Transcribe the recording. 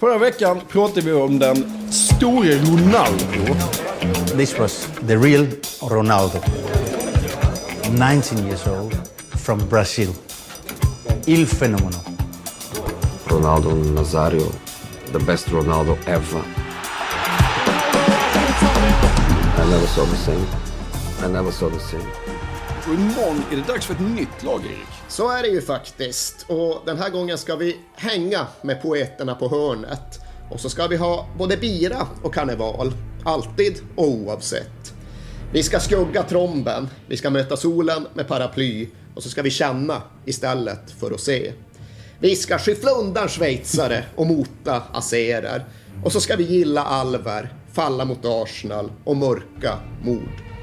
Förra veckan pratade vi om den store Ronaldo. This was the real Ronaldo. 19 years old from Brazil. Il fenomeno. Ronaldo Nazario, the best Ronaldo ever. I never saw the same. I never saw the same. Och imorgon är det dags för ett nytt lag, Erik. Så är det ju faktiskt. Och den här gången ska vi hänga med poeterna på hörnet. Och så ska vi ha både bira och karneval. Alltid och oavsett. Vi ska skugga tromben, vi ska möta solen med paraply och så ska vi känna istället för att se. Vi ska skyffla undan schweizare och mota azerer. Och så ska vi gilla alver, falla mot Arsenal och mörka mord